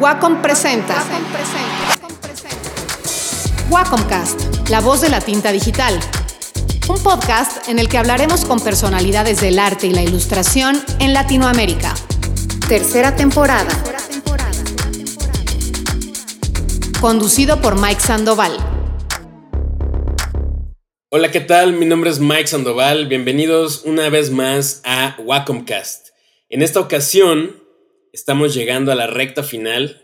Wacom presenta. Wacomcast, la voz de la tinta digital. Un podcast en el que hablaremos con personalidades del arte y la ilustración en Latinoamérica. Tercera temporada. Conducido por Mike Sandoval. Hola, ¿qué tal? Mi nombre es Mike Sandoval. Bienvenidos una vez más a Wacomcast. En esta ocasión estamos llegando a la recta final,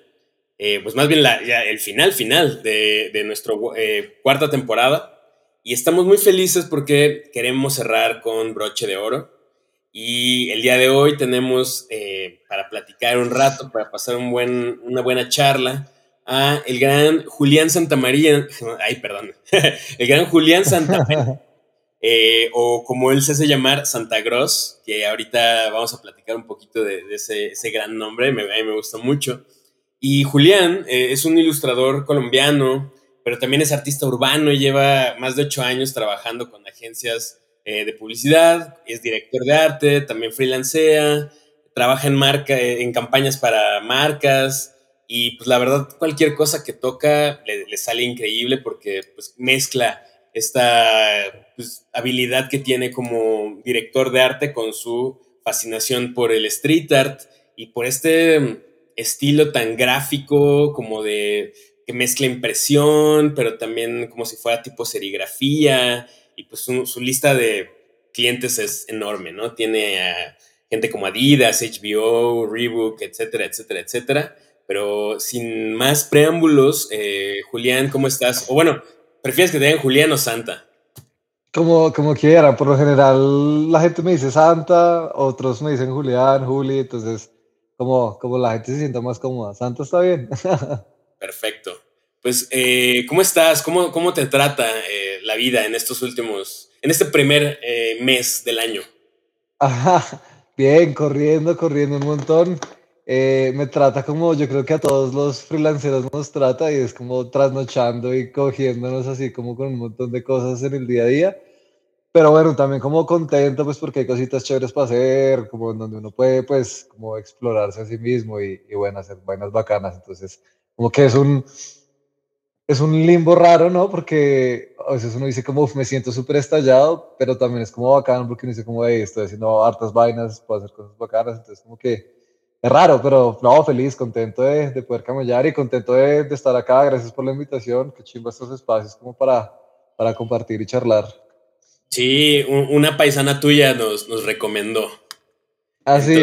eh, pues más bien el final final de, nuestra eh, cuarta temporada. Y estamos muy felices porque queremos cerrar con broche de oro. Y el día de hoy tenemos eh, para platicar un rato, para pasar un buen, una buena charla, a el gran Julián Santamaría, ay, perdón, el gran Julián Santamaría, eh, o como él se hace llamar, Santa Gross, que ahorita vamos a platicar un poquito de, ese, gran nombre, me, a mí me gustó mucho. Y Julián eh, es un ilustrador colombiano, pero también es artista urbano y lleva más de ocho años trabajando con agencias eh, de publicidad, es director de arte, también freelancea, trabaja en, marca, en campañas para marcas y pues la verdad cualquier cosa que toca le, le sale increíble porque pues mezcla esta pues, habilidad que tiene como director de arte con su fascinación por el street art y por este estilo tan gráfico como de que mezcla impresión, pero también como si fuera tipo serigrafía y pues su, lista de clientes es enorme, ¿no? Tiene a gente como Adidas, HBO, Reebok, etcétera, etcétera, etcétera. Pero sin más preámbulos, eh, Julián, ¿cómo estás? O bueno, ¿Prefieres que te digan Julián o Santa? Como, como quieran, por lo general la gente me dice Santa, otros me dicen Julián, Juli, entonces como, como la gente se sienta más cómoda. Santa está bien. Perfecto. Pues, eh, ¿cómo estás? ¿Cómo, cómo te trata eh, la vida en estos últimos, en este primer eh, mes del año? Ajá, bien, corriendo, corriendo un montón. Eh, me trata como yo creo que a todos los freelanceros nos trata y es como trasnochando y cogiéndonos así como con un montón de cosas en el día a día. Pero bueno, también como contento pues porque hay cositas chéveres para hacer, como en donde uno puede pues como explorarse a sí mismo y, y bueno, hacer vainas bacanas. Entonces, como que es un, es un limbo raro, ¿no? Porque a veces uno dice como, me siento súper estallado, pero también es como bacano porque uno dice como, hey, estoy haciendo hartas vainas, puedo hacer cosas bacanas, entonces como que es raro, pero no, feliz, contento de, de poder camellar y contento de, de, estar acá. Gracias por la invitación. Qué chimba estos espacios como para, para compartir y charlar. Sí, una paisana tuya nos, nos recomendó. Ah, sí.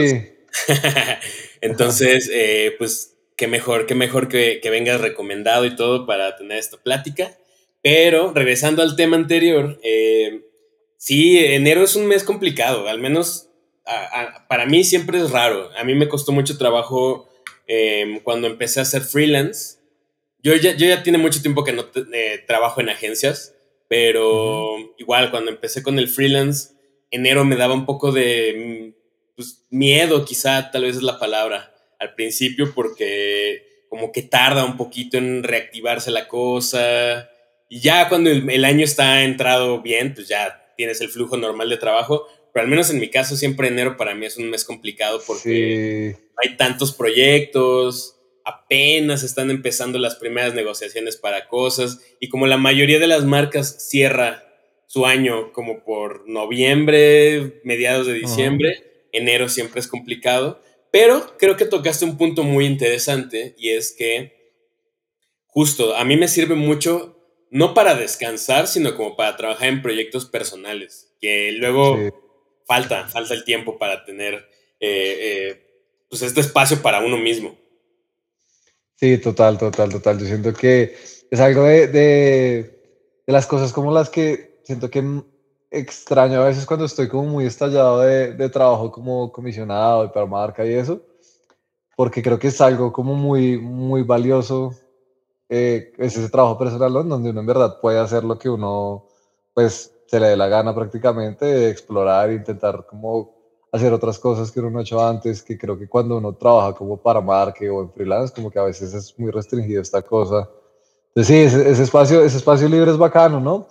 Entonces, eh, pues, qué mejor, qué mejor que, que vengas recomendado y todo para tener esta plática. Pero regresando al tema anterior, eh, sí, enero es un mes complicado, al menos para mí siempre es raro. A mí me costó mucho trabajo em, cuando empecé a hacer freelance. Yo ya, yo ya tiene mucho tiempo que no eh, trabajo en agencias, pero igual cuando empecé con el freelance, enero me daba un poco de pues, miedo, quizá tal vez es la palabra, al principio, porque como que tarda un poquito en reactivarse la cosa. Y ya cuando el, el año está entrado bien, pues ya tienes el flujo normal de trabajo, pero al menos en mi caso siempre enero para mí es un mes complicado porque hay tantos proyectos, apenas están empezando las primeras negociaciones para cosas y como la mayoría de las marcas cierra su año como por noviembre, mediados de diciembre, enero siempre es complicado, pero creo que tocaste un punto muy interesante y es que justo a mí me sirve mucho no para descansar, sino como para trabajar en proyectos personales, que luego falta, falta el tiempo para tener eh, eh, pues este espacio para uno mismo. Sí, total, total, total. Yo siento que es algo de, de, las cosas como las que siento que extraño a veces cuando estoy como muy estallado de, de trabajo como comisionado para marca y eso, porque creo que es algo como muy, muy valioso. Eh, es ese trabajo personal donde uno en verdad puede hacer lo que uno pues se le dé la gana prácticamente explorar intentar como hacer otras cosas que uno no ha hecho antes, que creo que cuando uno trabaja como para marketing o en freelance, como que a veces es muy restringido esta cosa. Entonces sí, ese, espacio, ese espacio libre es bacano, ¿no?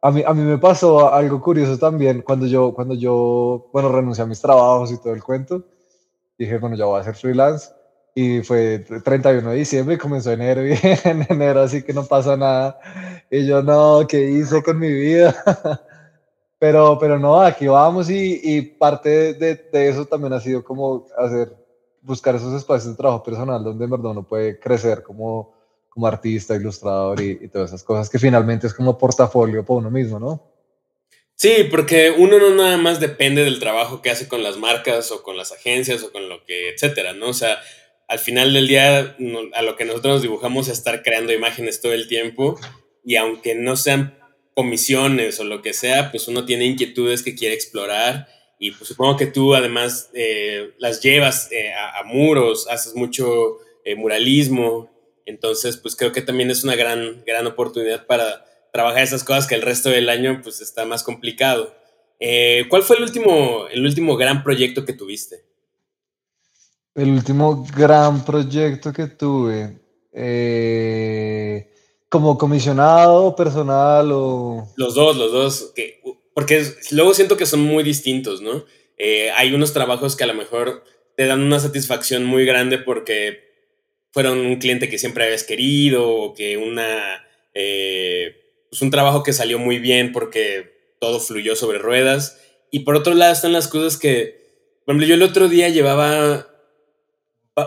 A mí, a mí me pasó algo curioso también cuando yo, cuando yo, bueno, renuncié a mis trabajos y todo el cuento. Dije, bueno, ya voy a hacer freelance. Y fue 31 de diciembre y comenzó enero y en enero así que no pasa nada. Y yo no, ¿qué hice con mi vida? pero, pero no, aquí vamos y, y parte de, de, eso también ha sido como hacer, buscar esos espacios de trabajo personal donde en verdad uno puede crecer como, como artista, ilustrador y, y todas esas cosas que finalmente es como portafolio para uno mismo, ¿no? Sí, porque uno no nada más depende del trabajo que hace con las marcas o con las agencias o con lo que, etcétera, ¿no? O sea, al final del día a lo que nosotros nos dibujamos es estar creando imágenes todo el tiempo y aunque no sean comisiones o lo que sea, pues uno tiene inquietudes que quiere explorar y pues supongo que tú además eh, las llevas eh, a, muros, haces mucho eh, muralismo, entonces pues creo que también es una gran, gran oportunidad para trabajar esas cosas que el resto del año pues está más complicado. ¿Cuál fue el último, el último gran proyecto que tuviste? El último gran proyecto que tuve, eh, como comisionado, personal o... Los dos, los dos, que, porque luego siento que son muy distintos, ¿no? Eh, hay unos trabajos que a lo mejor te dan una satisfacción muy grande porque fueron un cliente que siempre habías querido o que una... Eh, pues un trabajo que salió muy bien porque todo fluyó sobre ruedas. Y por otro lado están las cosas que, por ejemplo, yo el otro día llevaba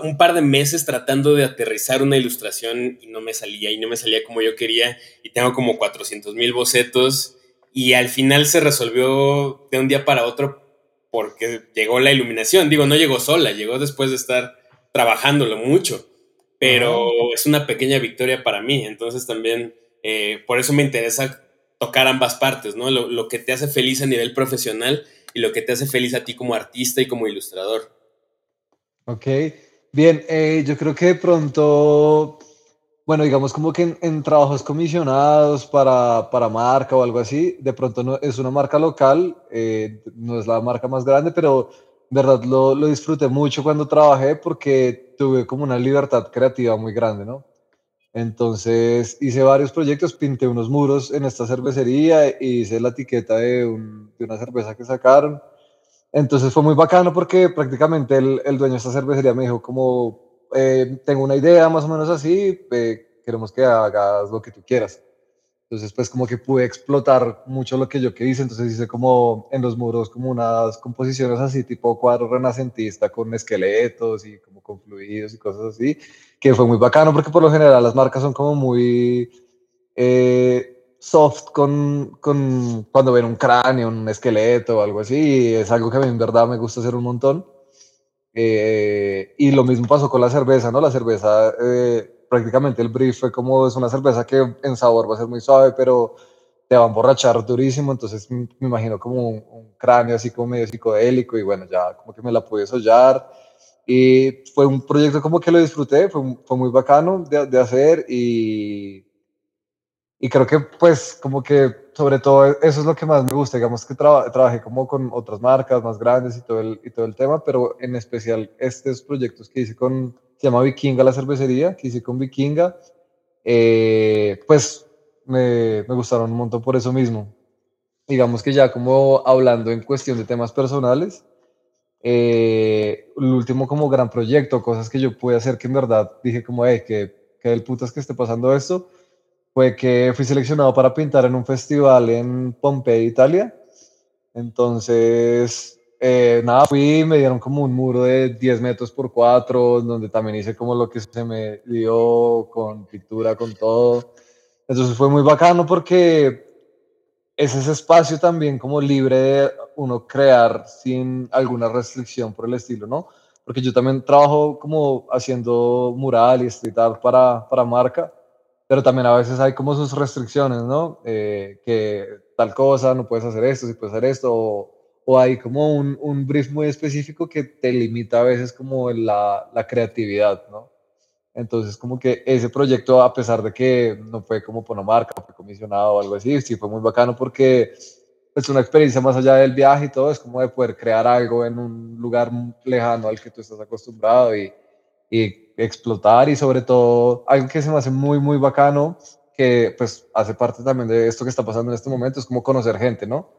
un par de meses tratando de aterrizar una ilustración y no me salía y no me salía como yo quería y tengo como 400 mil bocetos y al final se resolvió de un día para otro porque llegó la iluminación. Digo, no llegó sola, llegó después de estar trabajándolo mucho, pero es una pequeña victoria para mí. Entonces también eh, por eso me interesa tocar ambas partes, ¿no? Lo, lo que te hace feliz a nivel profesional y lo que te hace feliz a ti como artista y como ilustrador. Ok, Bien, eh, yo creo que de pronto, bueno, digamos como que en, trabajos comisionados para, para, marca o algo así, de pronto no, es una marca local, eh, no es la marca más grande, pero verdad lo, lo, disfruté mucho cuando trabajé porque tuve como una libertad creativa muy grande, ¿no? Entonces hice varios proyectos, pinté unos muros en esta cervecería y hice la etiqueta de, de una cerveza que sacaron entonces fue muy bacano porque prácticamente el, el dueño de esta cervecería me dijo como, eh, tengo una idea más o menos así, queremos que hagas lo que tú quieras. Entonces pues como que pude explotar mucho lo que yo que hice, entonces hice como en los muros como unas composiciones así tipo cuadro renacentista con esqueletos y como con fluidos y cosas así, que fue muy bacano porque por lo general las marcas son como muy... Eh, soft con, con, cuando ven un cráneo, un esqueleto o algo así. Es algo que a mí en verdad me gusta hacer un montón. Eh, y lo mismo pasó con la cerveza, ¿no? La cerveza, eh, prácticamente el brief fue como es una cerveza que en sabor va a ser muy suave, pero te va a emborrachar durísimo. Entonces me, imagino como un, cráneo así como medio psicodélico y bueno, ya como que me la pude sollar. Y fue un proyecto como que lo disfruté, fue, fue muy bacano de, de hacer y y creo que pues como que sobre todo eso es lo que más me gusta, digamos que trabajé como con otras marcas más grandes y todo, el, y todo el tema, pero en especial estos proyectos que hice con, se llama Vikinga la cervecería, que hice con Vikinga, eh, pues me, me gustaron un montón por eso mismo. Digamos que ya como hablando en cuestión de temas personales, eh, el último como gran proyecto, cosas que yo pude hacer que en verdad dije como, eh, que, que del putas que esté pasando esto, fue que fui seleccionado para pintar en un festival en Pompey, Italia. Entonces, eh, nada, fui, me dieron como un muro de 10 metros por 4, donde también hice como lo que se me dio con pintura, con todo. Entonces fue muy bacano porque es ese espacio también como libre de uno crear sin alguna restricción por el estilo, ¿no? Porque yo también trabajo como haciendo mural y street para, para marca pero también a veces hay como sus restricciones, ¿no? Eh, que tal cosa, no puedes hacer esto, si puedes hacer esto, o, o hay como un, un, brief muy específico que te limita a veces como la, la, creatividad, ¿no? Entonces como que ese proyecto, a pesar de que no fue como marca, fue comisionado o algo así, sí fue muy bacano porque es una experiencia más allá del viaje y todo, es como de poder crear algo en un lugar lejano al que tú estás acostumbrado y, y explotar y sobre todo algo que se me hace muy, muy bacano, que pues hace parte también de esto que está pasando en este momento, es como conocer gente, ¿no?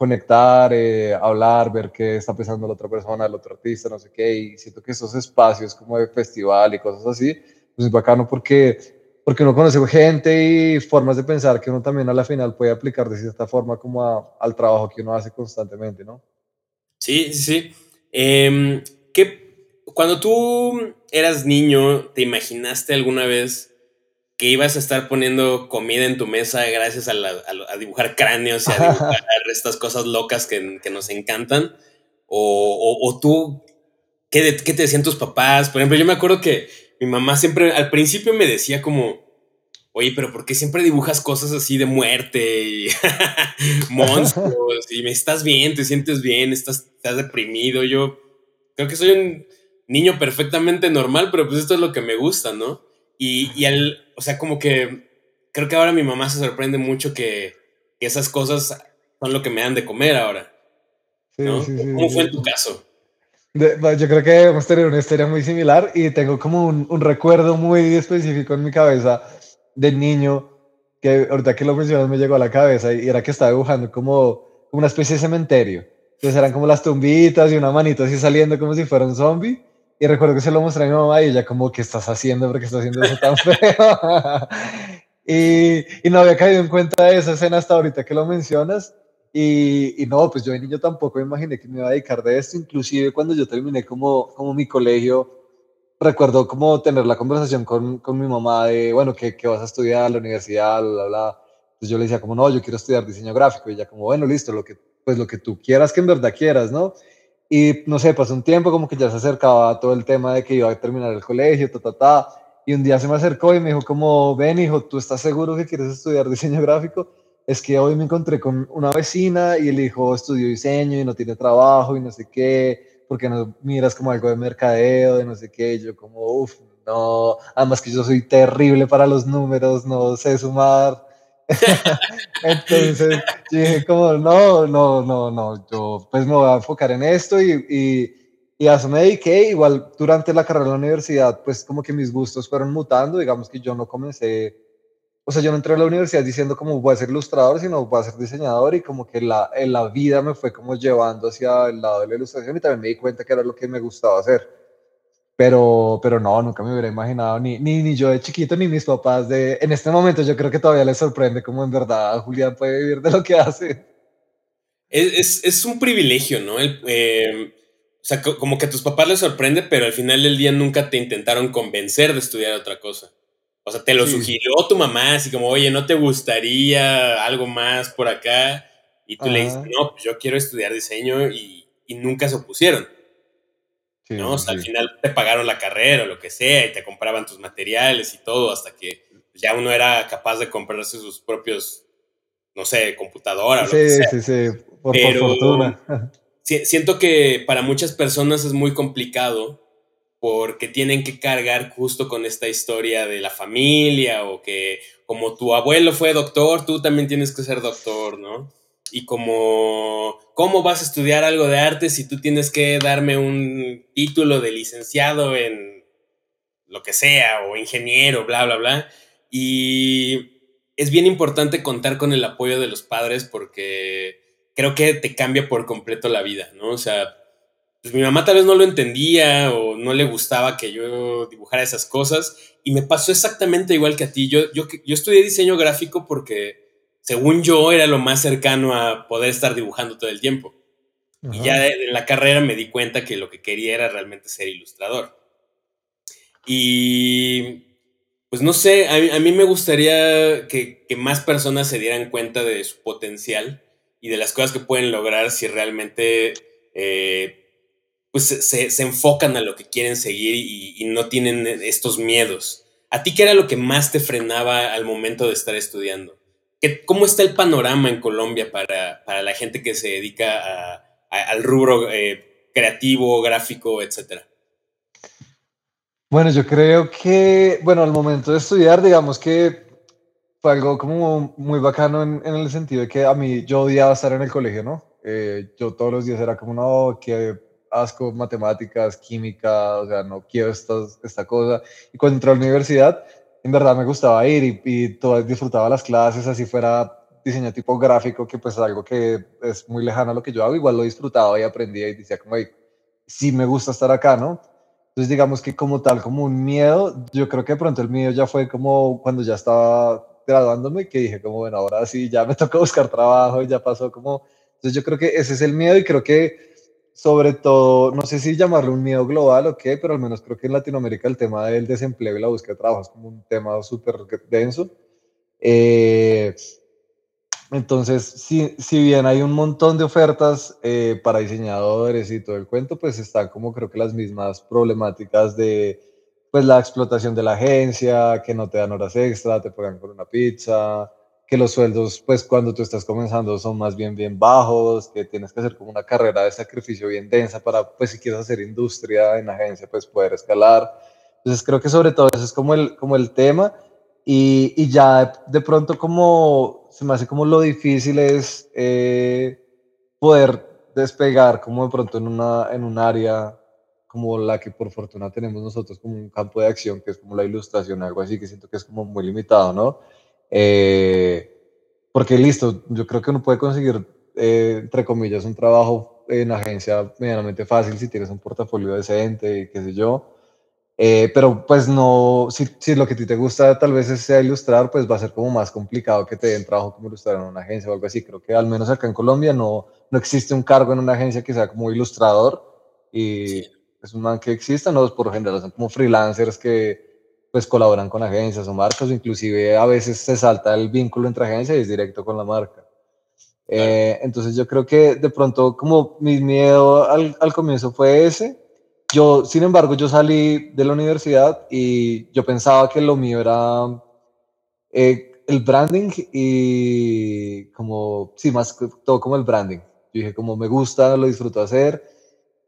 conectar, eh, hablar, ver qué está pensando la otra persona, el otro artista, no sé qué, y siento que esos espacios como de festival y cosas así, pues es bacano porque, porque uno conoce gente y formas de pensar que uno también a la final puede aplicar de cierta forma como al trabajo que uno hace constantemente, ¿no? Sí, sí, sí. Eh, cuando tú eras niño, ¿te imaginaste alguna vez que ibas a estar poniendo comida en tu mesa gracias a, dibujar cráneos y a dibujar estas cosas locas que, nos encantan? ¿O, tú, ¿qué, ¿qué, te decían tus papás? Por ejemplo, yo me acuerdo que mi mamá siempre, al principio me decía como, oye, pero ¿por qué siempre dibujas cosas así de muerte y monstruos? y me estás bien, te sientes bien, estás, estás deprimido. Yo creo que soy un niño perfectamente normal, pero pues esto es lo que me gusta, ¿no? Y, y al, o sea, como que creo que ahora mi mamá se sorprende mucho que, esas cosas son lo que me dan de comer ahora. ¿no? ¿Cómo fue en tu caso? yo creo que hemos tenido una historia muy similar y tengo como un, un, recuerdo muy específico en mi cabeza de niño que ahorita que lo mencionas me llegó a la cabeza y era que estaba dibujando como una especie de cementerio. Entonces eran como las tumbitas y una manita así saliendo como si fuera un zombie. Y recuerdo que se lo mostré a mi mamá y ella como, ¿qué estás haciendo? porque estás haciendo eso tan feo? y, y, no había caído en cuenta de esa escena hasta ahorita que lo mencionas. Y, y, no, pues yo de niño tampoco me imaginé que me iba a dedicar de esto. Inclusive cuando yo terminé como, como mi colegio, recuerdo como tener la conversación con, con mi mamá de, bueno, ¿qué, ¿qué, vas a estudiar? La universidad, bla, bla, bla. Entonces yo le decía como, no, yo quiero estudiar diseño gráfico. Y ella como, bueno, listo, lo que, pues lo que tú quieras que en verdad quieras, ¿no? Y no sé, pasó un tiempo como que ya se acercaba todo el tema de que iba a terminar el colegio, ta, ta, ta. Y un día se me acercó y me dijo como, ven hijo, ¿tú estás seguro que quieres estudiar diseño gráfico? Es que hoy me encontré con una vecina y el hijo estudió diseño y no tiene trabajo y no sé qué, porque no miras como algo de mercadeo, de no sé qué. Yo como, uff, no, además que yo soy terrible para los números, no sé sumar. Entonces dije como, no, no, no, no, yo pues me voy a enfocar en esto y, y, y a eso me dediqué. Igual durante la carrera de la universidad, pues como que mis gustos fueron mutando, digamos que yo no comencé, o sea, yo no entré a la universidad diciendo como voy a ser ilustrador, sino voy a ser diseñador y como que la, en la vida me fue como llevando hacia el lado de la ilustración y también me di cuenta que era lo que me gustaba hacer. Pero, pero no, nunca me hubiera imaginado, ni, ni, ni yo de chiquito, ni mis papás de... En este momento yo creo que todavía les sorprende cómo en verdad Julián puede vivir de lo que hace. Es, es, es un privilegio, ¿no? El, eh, o sea, como que a tus papás les sorprende, pero al final del día nunca te intentaron convencer de estudiar otra cosa. O sea, te lo sugirió tu mamá, así como, oye, ¿no te gustaría algo más por acá? Y tú le dices, no, pues yo quiero estudiar diseño y, y nunca se opusieron. ¿No? O sea, al final te pagaron la carrera o lo que sea y te compraban tus materiales y todo hasta que ya uno era capaz de comprarse sus propios, no sé, computadora. Sí, sí, sí, por, fortuna. Siento que para muchas personas es muy complicado porque tienen que cargar justo con esta historia de la familia o que como tu abuelo fue doctor, tú también tienes que ser doctor, ¿no? Y como, ¿cómo vas a estudiar algo de arte si tú tienes que darme un título de licenciado en lo que sea, o ingeniero, bla, bla, bla? Y es bien importante contar con el apoyo de los padres porque creo que te cambia por completo la vida, ¿no? O sea, pues mi mamá tal vez no lo entendía o no le gustaba que yo dibujara esas cosas y me pasó exactamente igual que a ti. Yo, yo, yo estudié diseño gráfico porque según yo, era lo más cercano a poder estar dibujando todo el tiempo. Y ya en la carrera me di cuenta que lo que quería era realmente ser ilustrador. Y pues no sé, a, mí me gustaría que, más personas se dieran cuenta de su potencial y de las cosas que pueden lograr si realmente eh, pues se, enfocan a lo que quieren seguir y, y, no tienen estos miedos. ¿A ti qué era lo que más te frenaba al momento de estar estudiando? ¿Cómo está el panorama en Colombia para, la gente que se dedica al rubro eh, creativo, gráfico, etcétera? Bueno, yo creo que, bueno, al momento de estudiar, digamos que fue algo como muy bacano en, el sentido de que a mí yo odiaba estar en el colegio, ¿no? Eh, yo todos los días era como, no, qué asco matemáticas, química, o sea, no quiero esta, esta cosa. Y cuando entré a la universidad, en verdad me gustaba ir y, y todo, disfrutaba las clases, así fuera diseño tipográfico, que pues es algo que es muy lejano a lo que yo hago, igual lo disfrutaba y aprendía y decía como, sí me gusta estar acá, ¿no? Entonces digamos que como tal, como un miedo, yo creo que de pronto el miedo ya fue como cuando ya estaba graduándome, que dije como, bueno, ahora sí, ya me toca buscar trabajo y ya pasó como... Entonces yo creo que ese es el miedo y creo que sobre todo, no sé si llamarlo un miedo global o qué, pero al menos creo que en Latinoamérica el tema del desempleo y la búsqueda de trabajo es como un tema súper denso. Eh, entonces, si, si, bien hay un montón de ofertas eh, para diseñadores y todo el cuento, pues están como creo que las mismas problemáticas de pues la explotación de la agencia, que no te dan horas extra, te pagan por una pizza, que los sueldos, pues cuando tú estás comenzando son más bien bien bajos, que tienes que hacer como una carrera de sacrificio bien densa para, pues si quieres hacer industria en agencia, pues poder escalar. Entonces creo que sobre todo eso es como el, como el tema y, y ya de pronto como se me hace como lo difícil es eh, poder despegar como de pronto en, una, en un área como la que por fortuna tenemos nosotros como un campo de acción que es como la ilustración, algo así que siento que es como muy limitado, ¿no? Eh, porque listo, yo creo que uno puede conseguir, eh, entre comillas, un trabajo en agencia medianamente fácil si tienes un portafolio decente y qué sé yo. Eh, pero pues no, si, si, lo que a ti te gusta tal vez sea ilustrar, pues va a ser como más complicado que te den trabajo como ilustrador en una agencia o algo así. Creo que al menos acá en Colombia no, no existe un cargo en una agencia que sea como ilustrador y es un man que exista, no, por lo general son como freelancers que pues colaboran con agencias o marcas, o inclusive a veces se salta el vínculo entre agencias y es directo con la marca. Eh, entonces yo creo que de pronto como mi miedo al, al, comienzo fue ese. Yo, sin embargo, yo salí de la universidad y yo pensaba que lo mío era eh, el branding y como, sí, más todo como el branding. Yo dije como me gusta, lo disfruto hacer.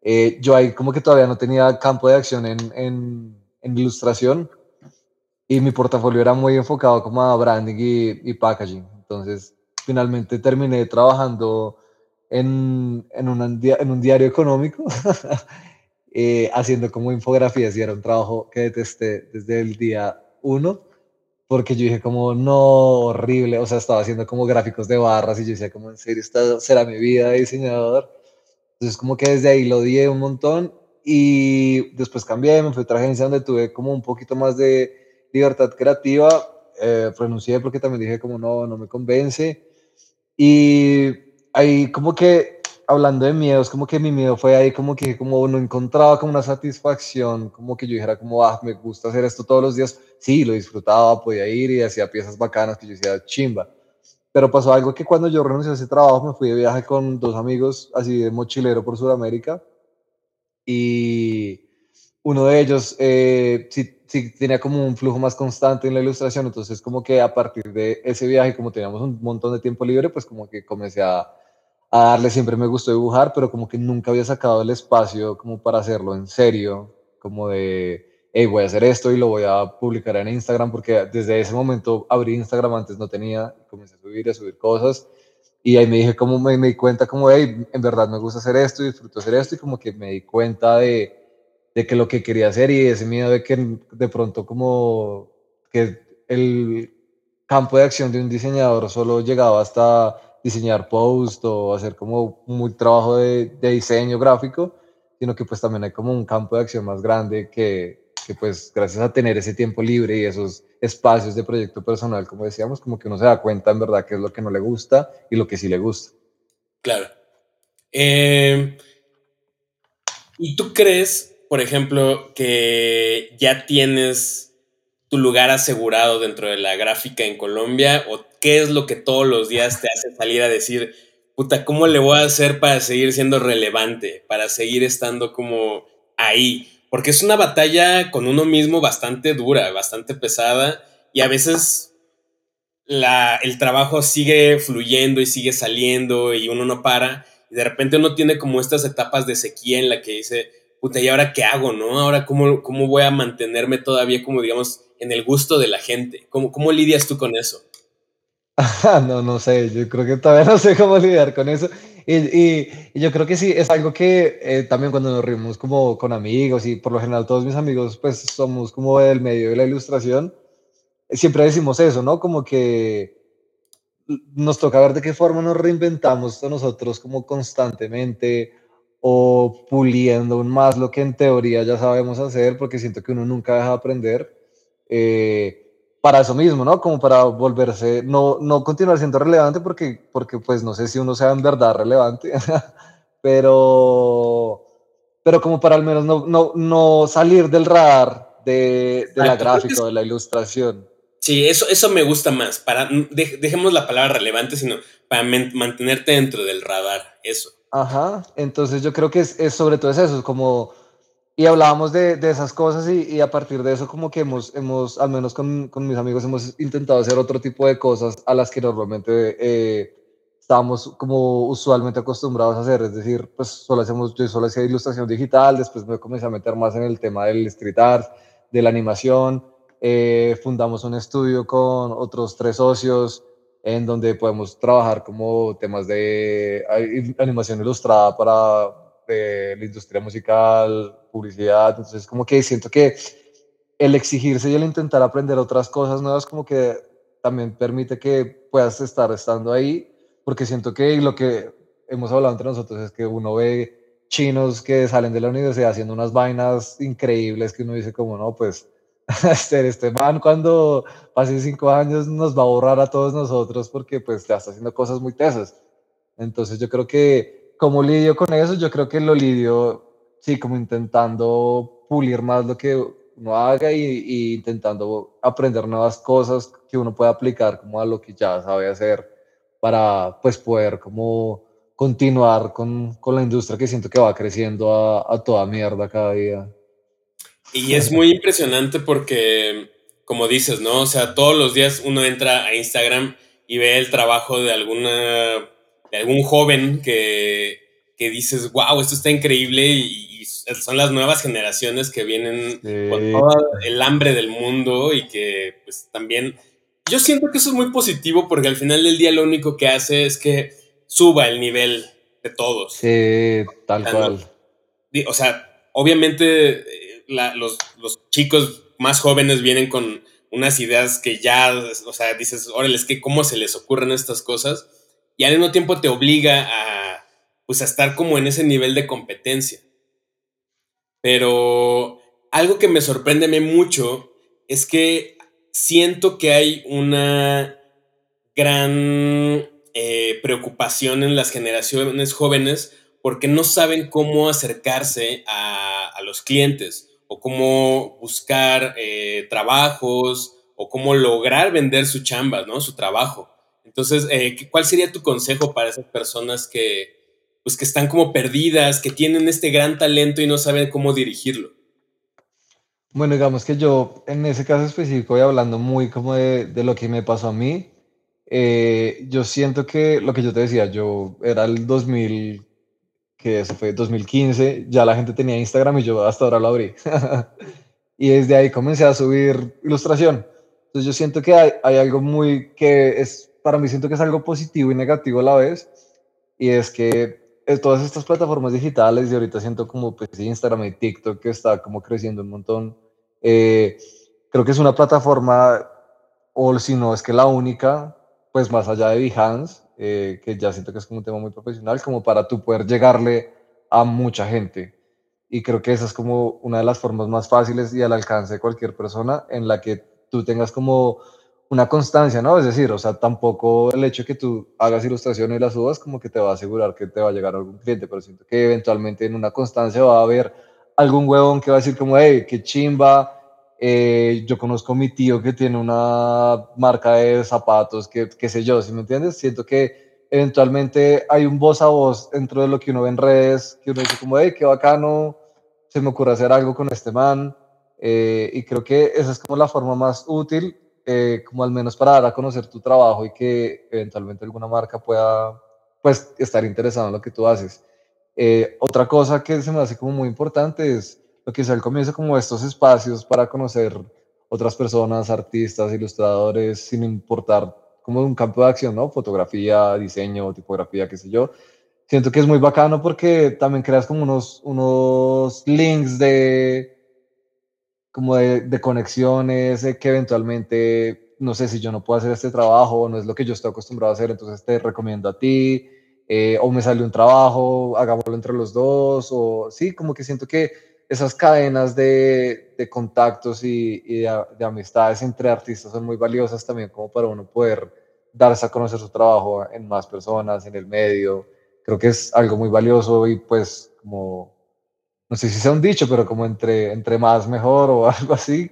Eh, yo ahí como que todavía no tenía campo de acción en, en, en ilustración, y mi portafolio era muy enfocado como a branding y, packaging. Entonces, finalmente terminé trabajando en, en, en un diario económico, eh, haciendo como infografías y era un trabajo que detesté desde el día uno, porque yo dije como, no, horrible, o sea, estaba haciendo como gráficos de barras y yo decía como, en serio, esta será mi vida de diseñador. Entonces, como que desde ahí lo odié un montón y después cambié, me fui a otra agencia donde tuve como un poquito más de libertad creativa, eh, renuncié porque también dije como no, no me convence. Y ahí como que, hablando de miedos, como que mi miedo fue ahí como que como no encontraba como una satisfacción, como que yo dijera como, ah, me gusta hacer esto todos los días. Sí, lo disfrutaba, podía ir y hacía piezas bacanas que yo decía, chimba. Pero pasó algo que cuando yo renuncié a ese trabajo me fui de viaje con dos amigos, así de mochilero por Sudamérica. Y uno de ellos eh, sí tenía como un flujo más constante en la ilustración, entonces como que a partir de ese viaje, como teníamos un montón de tiempo libre, pues como que comencé a, a darle, siempre me gustó dibujar, pero como que nunca había sacado el espacio como para hacerlo en serio, como de, hey, voy a hacer esto y lo voy a publicar en Instagram, porque desde ese momento abrí Instagram, antes no tenía, comencé a subir, a subir cosas, y ahí me dije, como me, me di cuenta, como, hey, en verdad me gusta hacer esto y disfruto hacer esto, y como que me di cuenta de de que lo que quería hacer y ese miedo de que de pronto como que el campo de acción de un diseñador solo llegaba hasta diseñar post o hacer como un trabajo de, de, diseño gráfico, sino que pues también hay como un campo de acción más grande que, que pues gracias a tener ese tiempo libre y esos espacios de proyecto personal, como decíamos, como que uno se da cuenta en verdad qué es lo que no le gusta y lo que sí le gusta. Claro. Eh, ¿Y tú crees por ejemplo, que ya tienes tu lugar asegurado dentro de la gráfica en Colombia? ¿O qué es lo que todos los días te hace salir a decir, puta, ¿cómo le voy a hacer para seguir siendo relevante? Para seguir estando como ahí. Porque es una batalla con uno mismo bastante dura, bastante pesada. Y a veces la, el trabajo sigue fluyendo y sigue saliendo y uno no para. Y de repente uno tiene como estas etapas de sequía en la que dice, puta, ¿y ahora qué hago, no? Ahora, ¿cómo, cómo voy a mantenerme todavía, como digamos, en el gusto de la gente? ¿Cómo, cómo lidias tú con eso? no, no sé, yo creo que todavía no sé cómo lidiar con eso. Y, y, yo creo que sí, es algo que eh, también cuando nos reunimos como con amigos y por lo general todos mis amigos pues somos como del medio de la ilustración, siempre decimos eso, ¿no? Como que nos toca ver de qué forma nos reinventamos nosotros como constantemente o puliendo aún más lo que en teoría ya sabemos hacer, porque siento que uno nunca deja de aprender. Eh, para eso mismo, ¿no? Como para volverse, no, no continuar siendo relevante porque, porque pues no sé si uno sea en verdad relevante, pero, pero como para al menos no, no, no salir del radar de, de la gráfica, de la ilustración. Sí, eso, eso me gusta más. Para, dejemos la palabra relevante, sino para mantenerte dentro del radar, eso. Ajá, entonces yo creo que es, es sobre todo eso, es como y hablábamos de, de esas cosas y, y, a partir de eso como que hemos, hemos al menos con, con, mis amigos, hemos intentado hacer otro tipo de cosas a las que normalmente eh, estábamos como usualmente acostumbrados a hacer. Es decir, pues solo hacemos, yo solo hacía ilustración digital, después me comencé a meter más en el tema del street art, de la animación. Eh, fundamos un estudio con otros tres socios en donde podemos trabajar como temas de animación ilustrada para de la industria musical, publicidad, entonces como que siento que el exigirse y el intentar aprender otras cosas nuevas como que también permite que puedas estar estando ahí, porque siento que lo que hemos hablado entre nosotros es que uno ve chinos que salen de la universidad haciendo unas vainas increíbles que uno dice como no, pues este, este man cuando pase cinco años nos va a borrar a todos nosotros porque pues ya está haciendo cosas muy tesas. Entonces yo creo que ¿Cómo lidio con eso? Yo creo que lo lidio, sí, como intentando pulir más lo que uno haga y, intentando aprender nuevas cosas que uno pueda aplicar como a lo que ya sabe hacer para pues poder como continuar con, con la industria que siento que va creciendo a, a toda mierda cada día. Y es muy impresionante porque, como dices, ¿no? O sea, todos los días uno entra a Instagram y ve el trabajo de alguna de algún joven que, que dices, wow, esto está increíble y, son las nuevas generaciones que vienen con todo el hambre del mundo y que pues también... Yo siento que eso es muy positivo porque al final del día lo único que hace es que suba el nivel de todos. Sí, tal cual. o sea, obviamente los, chicos más jóvenes vienen con unas ideas que ya, o sea, dices, órale, es que cómo se les ocurren estas cosas y al mismo tiempo te obliga a, pues, a estar como en ese nivel de competencia. Pero algo que me sorprende mucho es que siento que hay una gran eh, preocupación en las generaciones jóvenes porque no saben cómo acercarse a, a los clientes o cómo buscar eh, trabajos o cómo lograr vender su chamba, ¿no? Su trabajo. Entonces, eh, ¿cuál sería tu consejo para esas personas que, pues, que están como perdidas, que tienen este gran talento y no saben cómo dirigirlo? Bueno, digamos que yo en ese caso específico voy hablando muy como de, lo que me pasó a mí. Eh, yo siento que lo que yo te decía, yo era el 2000, que eso fue 2015, ya la gente tenía Instagram y yo hasta ahora lo abrí. y desde ahí comencé a subir ilustración. Entonces yo siento que hay, algo muy que es para mí siento que es algo positivo y negativo a la vez, y es que eh, todas estas plataformas digitales, y ahorita siento como pues, Instagram y TikTok que está como creciendo un montón, eh, creo que es una plataforma, o si no es que la única, pues más allá de Behance, eh, que ya siento que es como un tema muy profesional, como para tú poder llegarle a mucha gente. Y creo que esa es como una de las formas más fáciles y al alcance de cualquier persona en la que tú tengas como una constancia, ¿no? Es decir, o sea, tampoco el hecho que tú hagas ilustraciones y las subas como que te va a asegurar que te va a llegar algún cliente, pero siento que eventualmente en una constancia va a haber algún huevón que va a decir como, hey, qué chimba, eh, yo conozco a mi tío que tiene una marca de zapatos, que qué sé yo, ¿sí me entiendes? Siento que eventualmente hay un voz a voz dentro de lo que uno ve en redes, que uno dice como, hey, qué bacano, se me ocurre hacer algo con este man, eh, y creo que esa es como la forma más útil eh, como al menos para dar a conocer tu trabajo y que eventualmente alguna marca pueda pues estar interesada en lo que tú haces. Eh, otra cosa que se me hace como muy importante es lo que es al comienzo como estos espacios para conocer otras personas, artistas, ilustradores, sin importar como un campo de acción, ¿no? Fotografía, diseño, tipografía, qué sé yo. Siento que es muy bacano porque también creas como unos, unos links de, como de, conexiones que eventualmente no sé si yo no puedo hacer este trabajo no es lo que yo estoy acostumbrado a hacer, entonces te recomiendo a ti, eh, o me sale un trabajo, hagámoslo entre los dos, o sí, como que siento que esas cadenas de, de contactos y, de, de, amistades entre artistas son muy valiosas también como para uno poder darse a conocer su trabajo en más personas, en el medio. Creo que es algo muy valioso y pues como, no sé si sea un dicho, pero como entre, entre más mejor o algo así,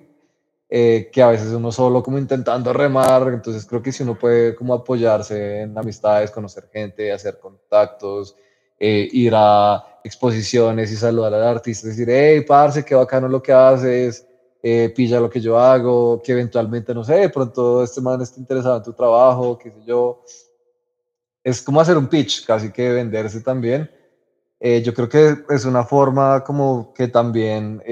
eh, que a veces uno solo como intentando remar, entonces creo que si uno puede como apoyarse en amistades, conocer gente, hacer contactos, eh, ir a exposiciones y saludar al artista, decir, hey, parce, qué bacano lo que haces, eh, pilla lo que yo hago, que eventualmente, no sé, de pronto este man está interesado en tu trabajo, qué sé yo. Es como hacer un pitch, casi que venderse también. yo creo que es una forma como que también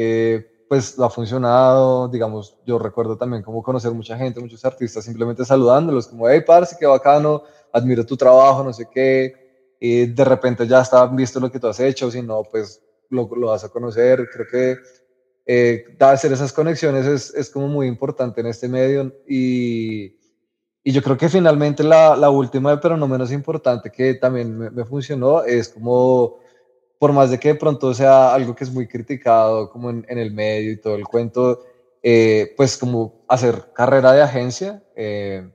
pues ha funcionado, digamos, yo recuerdo también como conocer mucha gente, muchos artistas, simplemente saludándolos, como, hey, parce, qué bacano, admiro tu trabajo, no sé qué, y de repente ya está visto lo que tú has hecho, si no, pues lo, lo vas a conocer, creo que eh, hacer esas conexiones es, es, como muy importante en este medio y, y yo creo que finalmente la, la, última, pero no menos importante, que también me, me funcionó, es como por más de que de pronto sea algo que es muy criticado como en, el medio y todo el cuento, eh, pues como hacer carrera de agencia, eh,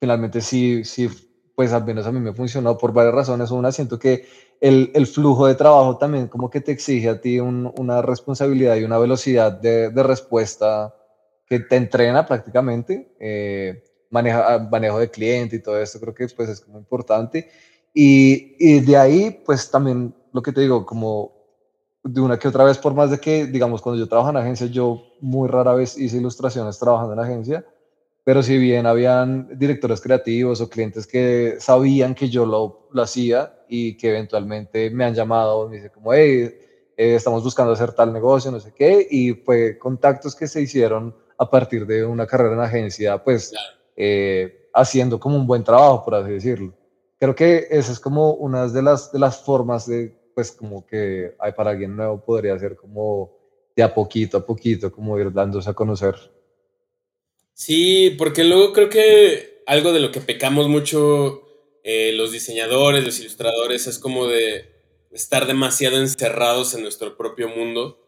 finalmente sí, sí, pues al menos a mí me funcionó por varias razones. Una, siento que el, el flujo de trabajo también como que te exige a ti una responsabilidad y una velocidad de, de, respuesta que te entrena prácticamente. Eh, maneja, manejo de cliente y todo esto creo que pues es como importante. Y, y de ahí pues también lo que te digo, como de una que otra vez, por más de que, digamos, cuando yo trabajo en agencia, yo muy rara vez hice ilustraciones trabajando en agencia, pero si bien habían directores creativos o clientes que sabían que yo lo, lo hacía y que eventualmente me han llamado, me dicen como, hey, eh, estamos buscando hacer tal negocio, no sé qué, y fue contactos que se hicieron a partir de una carrera en agencia, pues eh, haciendo como un buen trabajo, por así decirlo. Creo que esa es como una de las, de las formas de pues como que hay para alguien nuevo podría ser como de a poquito a poquito, como ir dándose a conocer. Sí, porque luego creo que algo de lo que pecamos mucho eh, los diseñadores, los ilustradores, es como de estar demasiado encerrados en nuestro propio mundo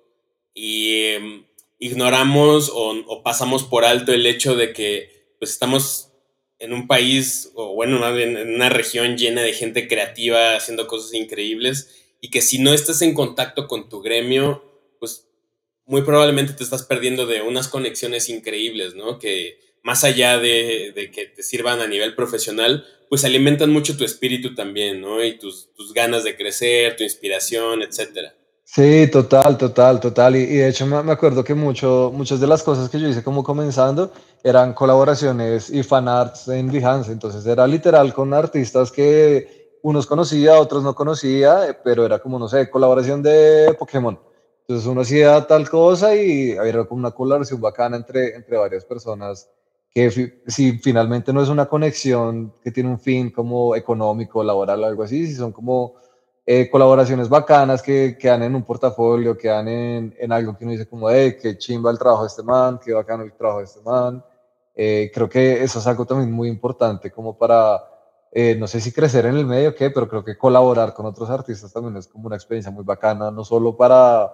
y em, ignoramos o, pasamos por alto el hecho de que pues estamos en un país o bueno, en una región llena de gente creativa haciendo cosas increíbles y que si no estás en contacto con tu gremio, pues muy probablemente te estás perdiendo de unas conexiones increíbles, ¿no? Que más allá de, de que te sirvan a nivel profesional, pues alimentan mucho tu espíritu también, ¿no? Y tus, tus ganas de crecer, tu inspiración, etcétera. Sí, total, total, total. Y, y, de hecho me, acuerdo que mucho, muchas de las cosas que yo hice como comenzando eran colaboraciones y fanarts en Behance. Entonces era literal con artistas que unos conocía, otros no conocía, eh, pero era como, no sé, colaboración de Pokémon. Entonces uno hacía tal cosa y había como una colaboración bacana entre, entre varias personas que si finalmente no es una conexión que tiene un fin como económico, laboral, algo así, si son como eh, colaboraciones bacanas que quedan en un portafolio, quedan en, en algo que uno dice como, hey, qué chimba el trabajo de este man, qué bacano el trabajo de este man. Eh, creo que eso es algo también muy importante como para eh, no sé si crecer en el medio o qué, pero creo que colaborar con otros artistas también es como una experiencia muy bacana, no solo para,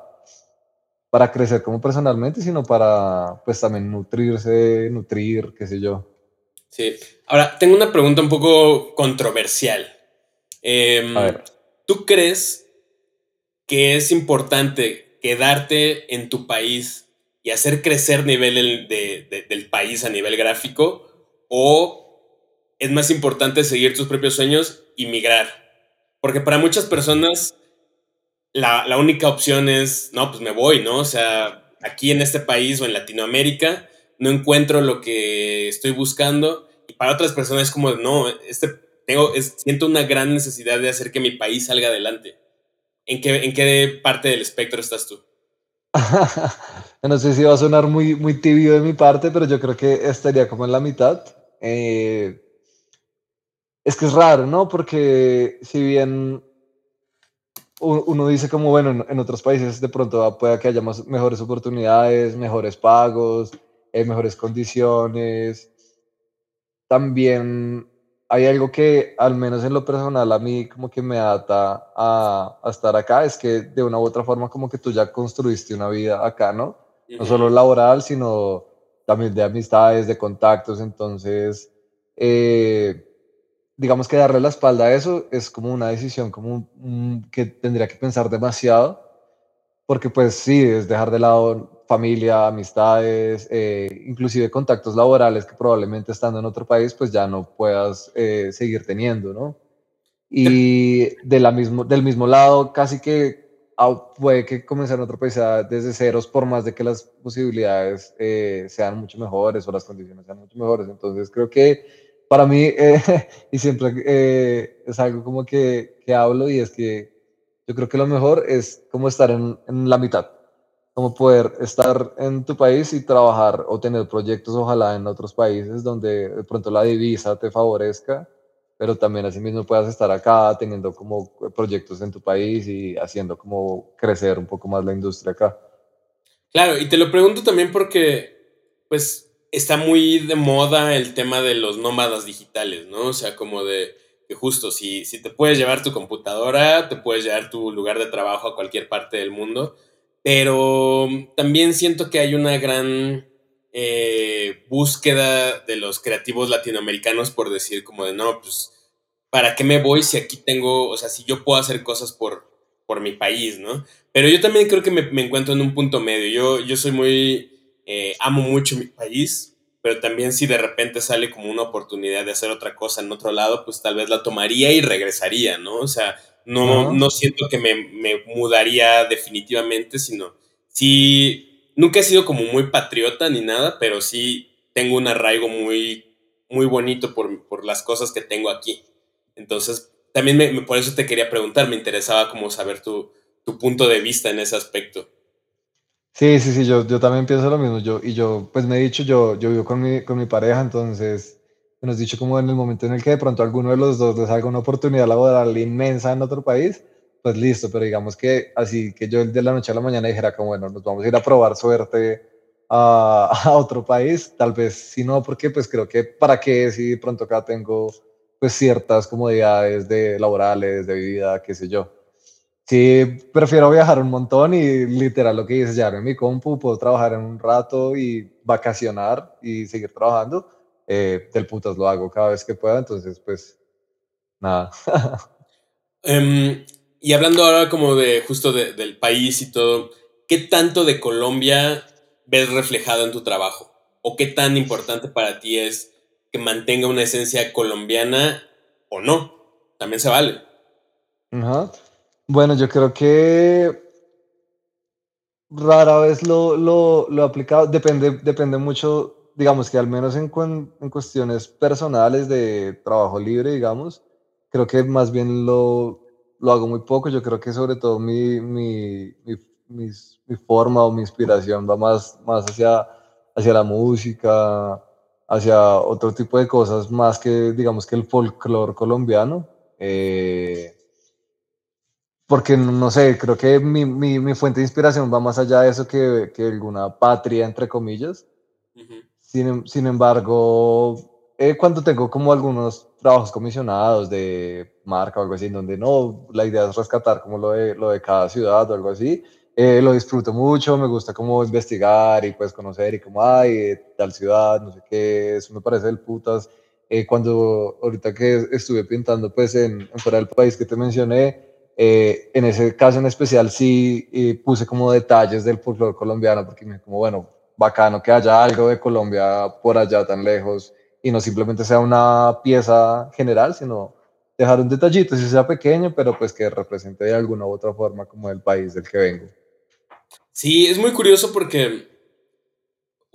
para crecer como personalmente, sino para pues también nutrirse, nutrir, qué sé yo. Sí. Ahora, tengo una pregunta un poco controversial. Em, A ver. ¿Tú crees que es importante quedarte en tu país y hacer crecer nivel de, del país a nivel gráfico? ¿O es más importante seguir tus propios sueños y migrar. Porque para muchas personas la, la, única opción es, no, pues me voy, ¿no? O sea, aquí en este país o en Latinoamérica no encuentro lo que estoy buscando. Y para otras personas es como, no, este, tengo, es, siento una gran necesidad de hacer que mi país salga adelante. ¿En qué, en qué parte del espectro estás tú? no sé si va a sonar muy, muy tibio de mi parte, pero yo creo que estaría como en la mitad. Eh, es que es raro, ¿no? Porque si bien uno dice como, bueno, en otros países de pronto puede que haya más, mejores oportunidades, mejores pagos, eh, mejores condiciones, también hay algo que, al menos en lo personal, a mí como que me ata a, estar acá, es que de una u otra forma como que tú ya construiste una vida acá, ¿no? No solo laboral, sino también de amistades, de contactos, entonces, eh, digamos que darle la espalda a eso es como una decisión como que tendría que pensar demasiado, porque pues sí, es dejar de lado familia, amistades, eh, inclusive contactos laborales que probablemente estando en otro país pues ya no puedas eh, seguir teniendo, ¿no? Y de la mismo, del mismo lado, casi que puede que comenzar en otro país desde ceros, por más de que las posibilidades eh, sean mucho mejores o las condiciones sean mucho mejores. Entonces creo que para mí, y siempre es algo como que, que hablo y es que yo creo que lo mejor es como estar en, en la mitad como poder estar en tu país y trabajar o tener proyectos ojalá en otros países donde de pronto la divisa te favorezca, pero también asimismo puedas estar acá teniendo como proyectos en tu país y haciendo como crecer un poco más la industria acá. Claro, y te lo pregunto también porque pues está muy de moda el tema de los nómadas digitales, ¿no? O sea, como de justo si, si te puedes llevar tu computadora, te puedes llevar tu lugar de trabajo a cualquier parte del mundo pero también siento que hay una gran eh, búsqueda de los creativos latinoamericanos por decir como de, no, pues, ¿para qué me voy si aquí tengo, o sea, si yo puedo hacer cosas por, por mi país, ¿no? Pero yo también creo que me, encuentro en un punto medio. Yo, yo soy muy, eh, amo mucho mi país, pero también si de repente sale como una oportunidad de hacer otra cosa en otro lado, pues tal vez la tomaría y regresaría, ¿no? O sea, no, no siento que me, me, mudaría definitivamente, sino sí, nunca he sido como muy patriota ni nada, pero sí tengo un arraigo muy, muy bonito por, por las cosas que tengo aquí. Entonces, también me, por eso te quería preguntar, me interesaba como saber tu, tu punto de vista en ese aspecto. Sí, sí, sí, yo, yo también pienso lo mismo. Yo, y yo, pues me he dicho, yo, yo vivo con mi, con mi pareja, entonces nos dicho como en el momento en el que de pronto alguno de los dos les salga una oportunidad laboral inmensa en otro país, pues listo, pero digamos que así que yo de la noche a la mañana dijera como, bueno, nos vamos a ir a probar suerte a, a otro país, tal vez si no, porque pues creo que para qué si de pronto acá tengo pues ciertas comodidades de laborales, de vida, qué sé yo. Sí, prefiero viajar un montón y literal lo que dices, ya en mi compu puedo trabajar en un rato y vacacionar y seguir trabajando eh, del putas lo hago cada vez que pueda, entonces pues nada. Em, y hablando ahora como de justo del país y todo, ¿qué tanto de Colombia ves reflejado en tu trabajo? ¿O qué tan importante para ti es que mantenga una esencia colombiana o no? También se vale. Bueno, yo creo que rara vez lo, lo, lo he aplicado, depende, depende mucho digamos que al menos en, en, cuestiones personales de trabajo libre, digamos, creo que más bien lo, lo hago muy poco. Yo creo que sobre todo mi, mi, mi, forma o mi inspiración va más, más hacia, hacia la música, hacia otro tipo de cosas, más que, digamos, que el folclore colombiano. Eh, porque no sé, creo que mi, mi, mi, fuente de inspiración va más allá de eso que, que alguna patria, entre comillas. Em, sin, embargo, eh, cuando tengo como algunos trabajos comisionados de marca o algo así, donde no, la idea es rescatar como lo de, lo de cada ciudad o algo así, eh, lo disfruto mucho, me gusta como investigar y pues conocer y como, ay, tal ciudad, no sé qué, eso me parece el putas. Eh, cuando ahorita que estuve pintando pues en, fuera del país que te mencioné, en ese caso en especial sí puse como detalles del folclore colombiano porque me como, bueno, bacano que haya algo de Colombia por allá tan lejos y no simplemente sea una pieza general, sino dejar un detallito, si sea pequeño, pero pues que represente de alguna u otra forma como el país del que vengo. Sí, es muy curioso porque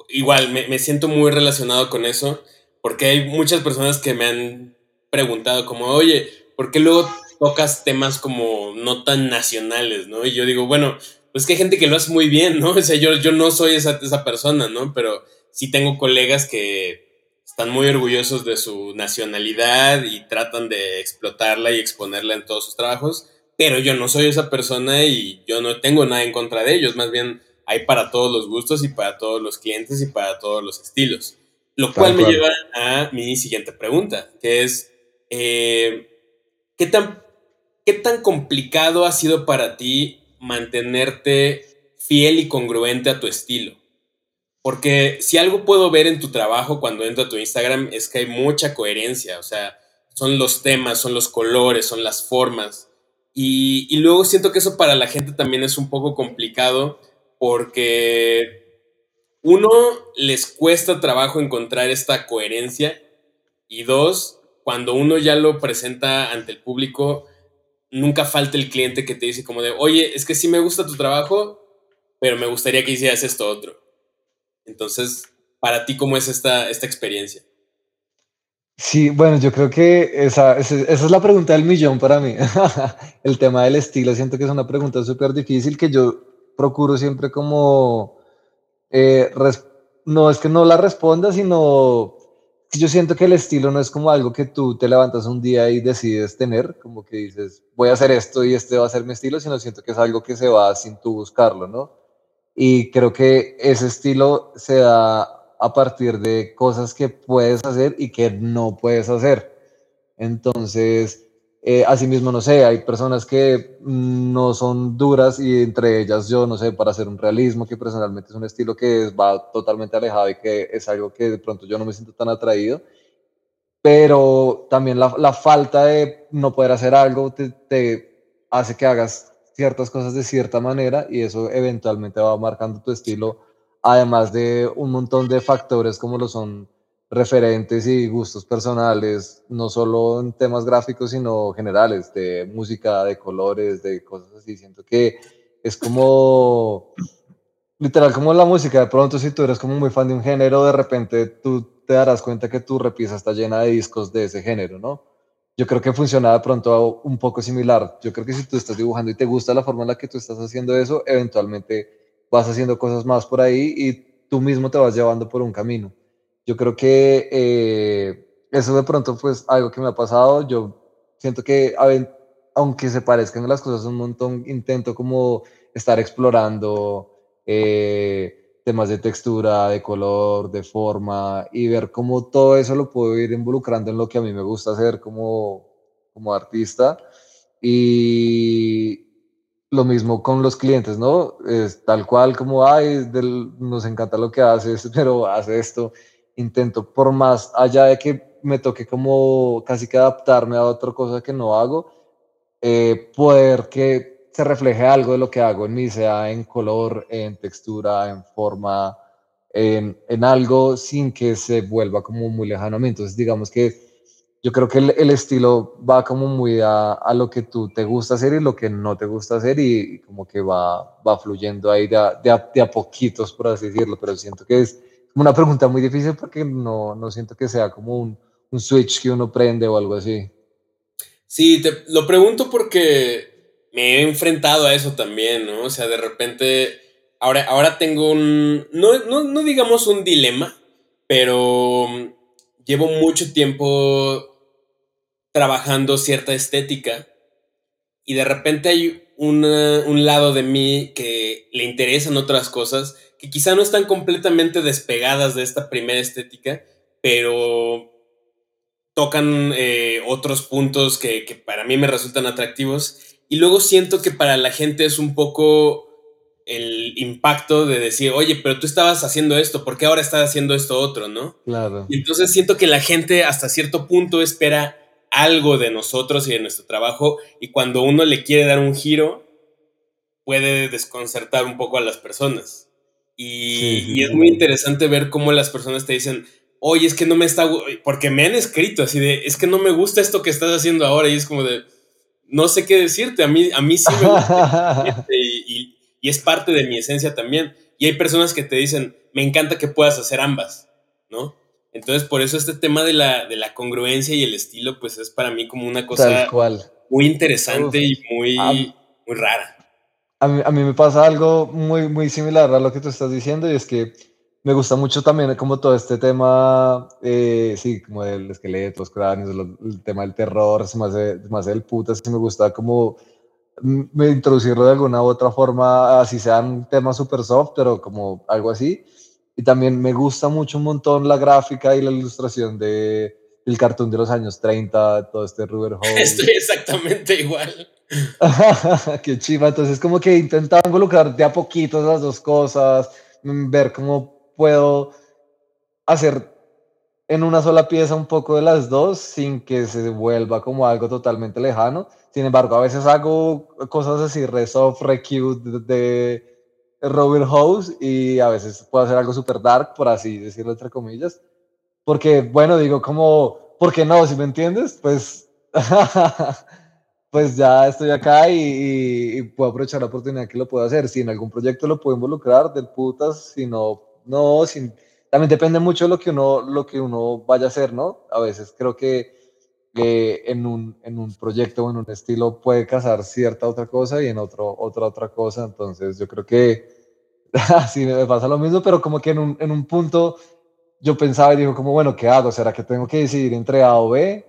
igual me, me siento muy relacionado con eso, porque hay muchas personas que me han preguntado como, oye, ¿por qué luego tocas temas como no tan nacionales, no? Y yo digo, bueno, pues que hay gente que lo hace muy bien, ¿no? O sea, yo, yo no soy esa, esa persona, ¿no? Pero sí tengo colegas que están muy orgullosos de su nacionalidad y tratan de explotarla y exponerla en todos sus trabajos, pero yo no soy esa persona y yo no tengo nada en contra de ellos, más bien hay para todos los gustos y para todos los clientes y para todos los estilos. Lo cual me lleva a mi siguiente pregunta, que es, eh, ¿qué, tan, ¿qué tan complicado ha sido para ti mantenerte fiel y congruente a tu estilo? Porque si algo puedo ver en tu trabajo cuando entro a tu Instagram es que hay mucha coherencia, o sea, son los temas, son los colores, son las formas. Y, y luego siento que eso para la gente también es un poco complicado porque uno, les cuesta trabajo encontrar esta coherencia y dos, cuando uno ya lo presenta ante el público, nunca falta el cliente que te dice como de, oye, es que sí me gusta tu trabajo, pero me gustaría que hicieras esto otro. Entonces, para ti, ¿cómo es esta, esta experiencia? Sí, bueno, yo creo que esa, es la pregunta del millón para mí. el tema del estilo, siento que es una pregunta súper difícil que yo procuro siempre como, eh, no es que no la responda, sino yo siento que el estilo no es como algo que tú te levantas un día y decides tener, como que dices, voy a hacer esto y este va a ser mi estilo, sino siento que es algo que se va sin tú buscarlo, ¿no? Y creo que ese estilo se da a partir de cosas que puedes hacer y que no puedes hacer. Entonces, eh, asimismo, no sé, hay personas que no son duras y entre ellas yo, no sé, para hacer un realismo, que personalmente es un estilo que va totalmente alejado y que es algo que de pronto yo no me siento tan atraído, pero también la, la falta de no poder hacer algo te, te hace que hagas ciertas cosas de cierta manera y eso eventualmente va marcando tu estilo, además de un montón de factores como lo son referentes y gustos personales, no solo en temas gráficos, sino generales, de música, de colores, de cosas así. Siento que es como, literal, como la música. De pronto, si tú eres como muy fan de un género, de repente tú te darás cuenta que tu repisa está llena de discos de ese género, ¿no? Yo creo que funciona de pronto un poco similar. Yo creo que si tú estás dibujando y te gusta la forma en la que tú estás haciendo eso, eventualmente vas haciendo cosas más por ahí y tú mismo te vas llevando por un camino. Yo creo que eh, eso de pronto pues algo que me ha pasado. Yo siento que aunque se parezcan las cosas un montón, intento como estar explorando eh, temas de textura, de color, de forma y ver cómo todo eso lo puedo ir involucrando en lo que a mí me gusta hacer como, como artista. Y lo mismo con los clientes, ¿no? Es tal cual como, ay, nos encanta lo que haces, pero hace esto intento, por más allá de que me toque como casi que adaptarme a otra cosa que no hago, eh, poder que se refleje algo de lo que hago en mí, sea en color, en textura, en forma, en, en algo sin que se vuelva como muy lejano a mí. Entonces, digamos que yo creo que el, estilo va como muy a, lo que tú te gusta hacer y lo que no te gusta hacer y, como que va, va fluyendo ahí de de a poquitos, por así decirlo, pero siento que es una pregunta muy difícil porque no, no siento que sea como un, un, switch que uno prende o algo así. Sí, te lo pregunto porque me he enfrentado a eso también, ¿no? O sea, de repente, ahora, ahora tengo un, no, no, no digamos un dilema, pero llevo mucho tiempo trabajando cierta estética y de repente hay una, un lado de mí que le interesan otras cosas que quizá no están completamente despegadas de esta primera estética, pero tocan eh, otros puntos que, que, para mí me resultan atractivos. Y luego siento que para la gente es un poco el impacto de decir, oye, pero tú estabas haciendo esto, ¿por qué ahora estás haciendo esto otro, no? Claro. Y entonces siento que la gente hasta cierto punto espera algo de nosotros y de nuestro trabajo, y cuando uno le quiere dar un giro, puede desconcertar un poco a las personas. Y, es muy interesante ver cómo las personas te dicen, oye, es que no me está, porque me han escrito así de, es que no me gusta esto que estás haciendo ahora y es como de, no sé qué decirte, a mí, a mí sí me gusta y, y, es parte de mi esencia también. Y hay personas que te dicen, me encanta que puedas hacer ambas, ¿no? Entonces, por eso este tema de la, de la congruencia y el estilo, pues es para mí como una cosa muy interesante y muy, muy rara. A mí, a mí, me pasa algo muy, muy similar a lo que tú estás diciendo y es que me gusta mucho también como todo este tema, eh, sí, como del esqueleto, los cráneos, el tema del terror, más, de, más del puta, sí me gusta como me introducirlo de alguna u otra forma, así sean temas super soft, pero como algo así. Y también me gusta mucho un montón la gráfica y la ilustración de el cartoon de los años 30, todo este Ruber Hole. Estoy exactamente igual. Qué chiva. Entonces, como que intentaba involucrar de a poquito esas dos cosas, mm, ver cómo puedo hacer en una sola pieza un poco de las dos sin que se vuelva como algo totalmente lejano. Sin embargo, a veces hago cosas así, re soft, de, Robert House y a veces puedo hacer algo super dark, por así decirlo entre comillas. Porque, bueno, digo como, ¿por qué no? Si me entiendes, pues, pues ya estoy acá y, puedo aprovechar la oportunidad que lo puedo hacer. Si en algún proyecto lo puedo involucrar, del putas, si no, no, sin también depende mucho de lo que uno, lo que uno vaya a hacer, ¿no? A veces creo que en, un, en un proyecto o en un estilo puede casar cierta otra cosa y en otro otra otra cosa. Entonces yo creo que así me pasa lo mismo, pero como que en un, en un punto yo pensaba y digo como, bueno, ¿qué hago? ¿Será que tengo que decidir entre A o B?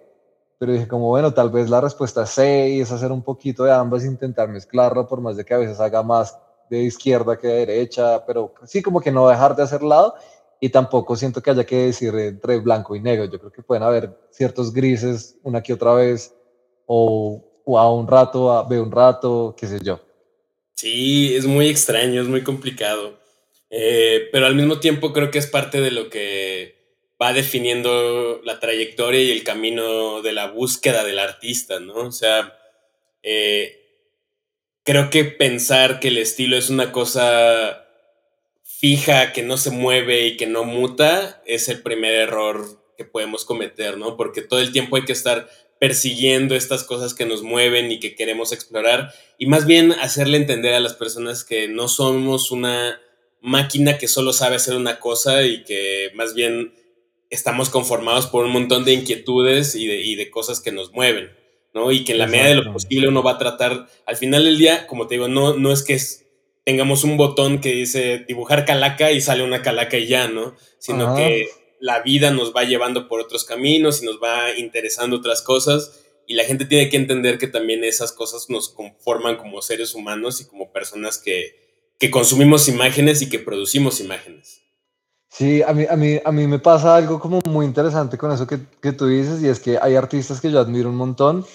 Pero dije como, bueno, tal vez la respuesta es C y es hacer un poquito de ambas, intentar mezclarlo, por más de que a veces haga más de izquierda que de derecha, pero sí como que no dejar de hacer lado y tampoco siento que haya que decir entre blanco y negro. Yo creo que pueden haber ciertos grises una que otra vez o, a un rato, a B un rato, qué sé yo. Sí, es muy extraño, es muy complicado. Eh, pero al mismo tiempo creo que es parte de lo que va definiendo la trayectoria y el camino de la búsqueda del artista, ¿no? O sea, eh, creo que pensar que el estilo es una cosa fija, que no se mueve y que no muta, es el primer error que podemos cometer, ¿no? Porque todo el tiempo hay que estar persiguiendo estas cosas que nos mueven y que queremos explorar y más bien hacerle entender a las personas que no somos una máquina que solo sabe hacer una cosa y que más bien estamos conformados por un montón de inquietudes y de, cosas que nos mueven, ¿no? Y que en la medida de lo posible uno va a tratar, al final del día, como te digo, no, no es que es tengamos un botón que dice dibujar calaca y sale una calaca y ya, ¿no? Sino que la vida nos va llevando por otros caminos y nos va interesando otras cosas y la gente tiene que entender que también esas cosas nos conforman como seres humanos y como personas que, que consumimos imágenes y que producimos imágenes. Sí, a mí, a, mí, a mí me pasa algo como muy interesante con eso que, que tú dices y es que hay artistas que yo admiro un montón,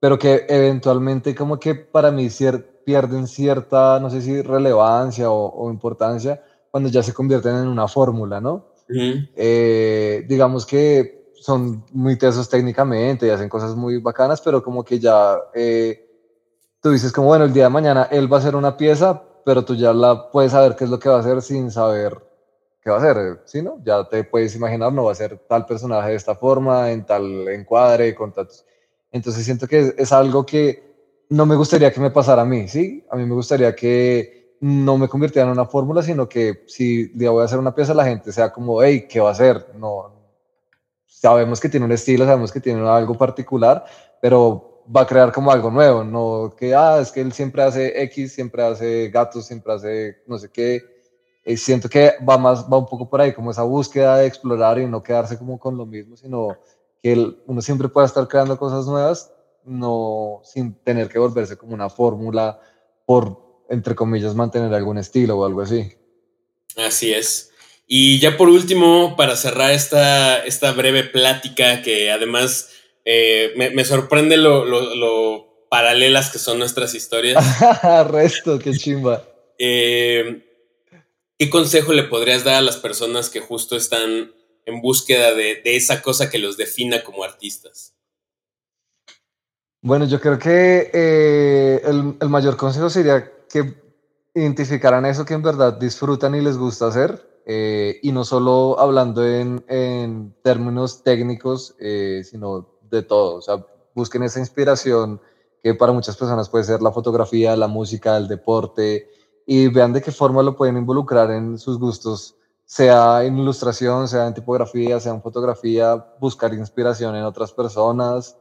pero que eventualmente como que para mí cierto pierden cierta, no sé si relevancia o, importancia cuando ya se convierten en una fórmula, ¿no? Eh, digamos que son muy tesos técnicamente y hacen cosas muy bacanas, pero como que ya eh, tú dices como, bueno, el día de mañana él va a hacer una pieza, pero tú ya la puedes saber qué es lo que va a hacer sin saber qué va a hacer, ¿sí, no? Ya te puedes imaginar, no va a ser tal personaje de esta forma, en tal encuadre, con tantos... Entonces siento que es algo que no me gustaría que me pasara a mí, ¿sí? A mí me gustaría que no me convirtiera en una fórmula, sino que si le voy a hacer una pieza, la gente sea como, hey, ¿qué va a hacer? No, sabemos que tiene un estilo, sabemos que tiene algo particular, pero va a crear como algo nuevo, no que, ah, es que él siempre hace X, siempre hace gatos, siempre hace no sé qué. Y siento que va más, va un poco por ahí, como esa búsqueda de explorar y no quedarse como con lo mismo, sino que uno siempre pueda estar creando cosas nuevas no sin tener que volverse como una fórmula por, entre comillas, mantener algún estilo o algo así. Así es. Y ya por último, para cerrar esta, esta breve plática, que además eh, me, sorprende lo, paralelas que son nuestras historias. Resto, qué chimba. Eh, ¿Qué consejo le podrías dar a las personas que justo están en búsqueda de esa cosa que los defina como artistas? Bueno, yo creo que eh, el, mayor consejo sería que identificaran eso que en verdad disfrutan y les gusta hacer, eh, y no solo hablando en, términos técnicos, eh, sino de todo. O sea, busquen esa inspiración que para muchas personas puede ser la fotografía, la música, el deporte, y vean de qué forma lo pueden involucrar en sus gustos, sea en ilustración, sea en tipografía, sea en fotografía, buscar inspiración en otras personas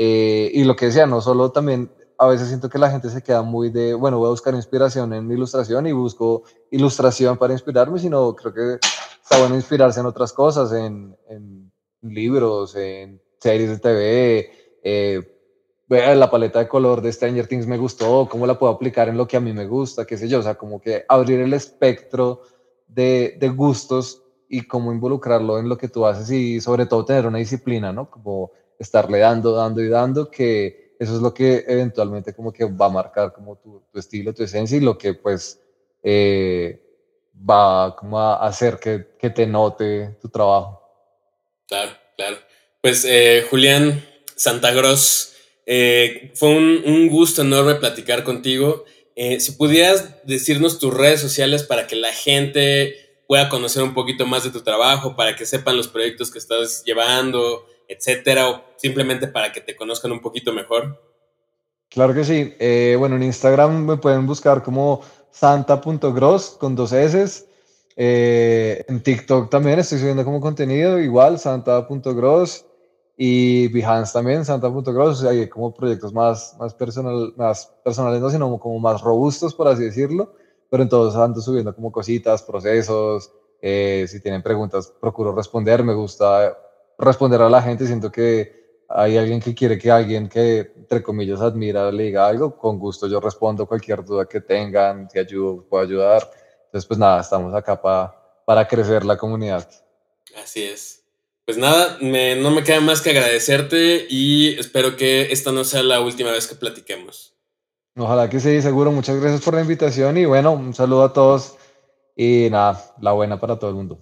eh, y lo que decía, no solo también, a veces siento que la gente se queda muy de, bueno, voy a buscar inspiración en ilustración y busco ilustración para inspirarme, sino creo que está bueno inspirarse en otras cosas, en, libros, en series de TV. Eh, la paleta de color de Stranger Things me gustó, cómo la puedo aplicar en lo que a mí me gusta, qué sé yo, o sea, como que abrir el espectro de, de gustos y cómo involucrarlo en lo que tú haces y sobre todo tener una disciplina, ¿no? Como estarle dando, dando y dando, que eso es lo que eventualmente como que va a marcar como tu, tu estilo, tu esencia y lo que pues eh, va como a hacer que, que, te note tu trabajo. Claro, claro. Pues eh, Julián Santagros, eh, fue un, gusto enorme platicar contigo. Eh, si pudieras decirnos tus redes sociales para que la gente pueda conocer un poquito más de tu trabajo, para que sepan los proyectos que estás llevando, etcétera, o simplemente para que te conozcan un poquito mejor. Claro que sí. Eh, bueno, en Instagram me pueden buscar como santa.gross con dos S. En TikTok también estoy subiendo como contenido, igual, santa.gross. Y Behance también, santa.gross. O sea, hay como proyectos más, más, personal, más personales, no, sino como más robustos, por así decirlo pero entonces ando subiendo como cositas, procesos, eh, si tienen preguntas, procuro responder, me gusta responder a la gente, siento que hay alguien que quiere que alguien que, entre comillas, admira, le diga algo, con gusto yo respondo cualquier duda que tengan, si ayudo, puedo ayudar. Entonces, pues nada, estamos acá para para crecer la comunidad. Así es. Pues nada, me, no me queda más que agradecerte y espero que esta no sea la última vez que platiquemos. Ojalá que sí, seguro. Muchas gracias por la invitación y bueno, un saludo a todos y nada, la buena para todo el mundo.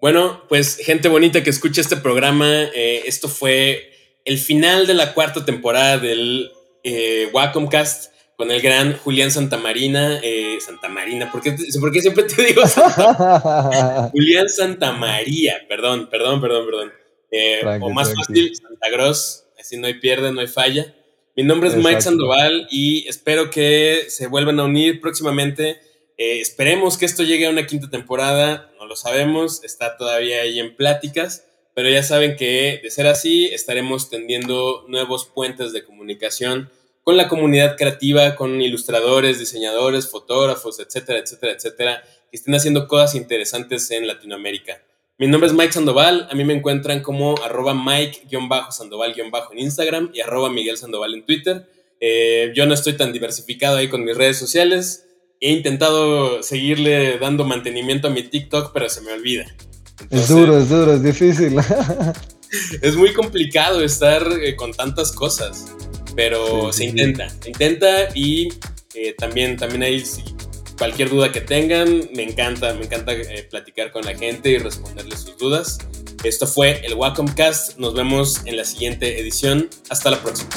Bueno, pues gente bonita que escucha este programa, eh, esto fue el final de la cuarta temporada del eh, Wacomcast con el gran Julián Santamarina. Eh, Santamarina, ¿por qué, ¿por qué siempre te digo Santa? Julián Santamaría, perdón, perdón, perdón, perdón. Eh, o más fácil, Santa Gross, así no hay pierde, no hay falla. Mi nombre es Mike Sandoval y espero que se vuelvan a unir próximamente. Eh, esperemos que esto llegue a una quinta temporada, no lo sabemos, está todavía ahí en pláticas, pero ya saben que de ser así estaremos tendiendo nuevos puentes de comunicación con la comunidad creativa, con ilustradores, diseñadores, fotógrafos, etcétera, etcétera, etcétera, que estén haciendo cosas interesantes en Latinoamérica. Mi nombre es Mike Sandoval, a mí me encuentran como arroba Mike-Sandoval- en Instagram y arroba Miguel Sandoval en Twitter. Eh, yo no estoy tan diversificado ahí con mis redes sociales. He intentado seguirle dando mantenimiento a mi TikTok, pero se me olvida. es duro, es duro, es difícil. es muy complicado estar eh, con tantas cosas, pero se intenta, se intenta y eh, también, también hay cualquier duda que tengan, me encanta, me encanta eh, platicar con la gente y responderles sus dudas. Esto fue el Wacom Cast, nos vemos en la siguiente edición, hasta la próxima.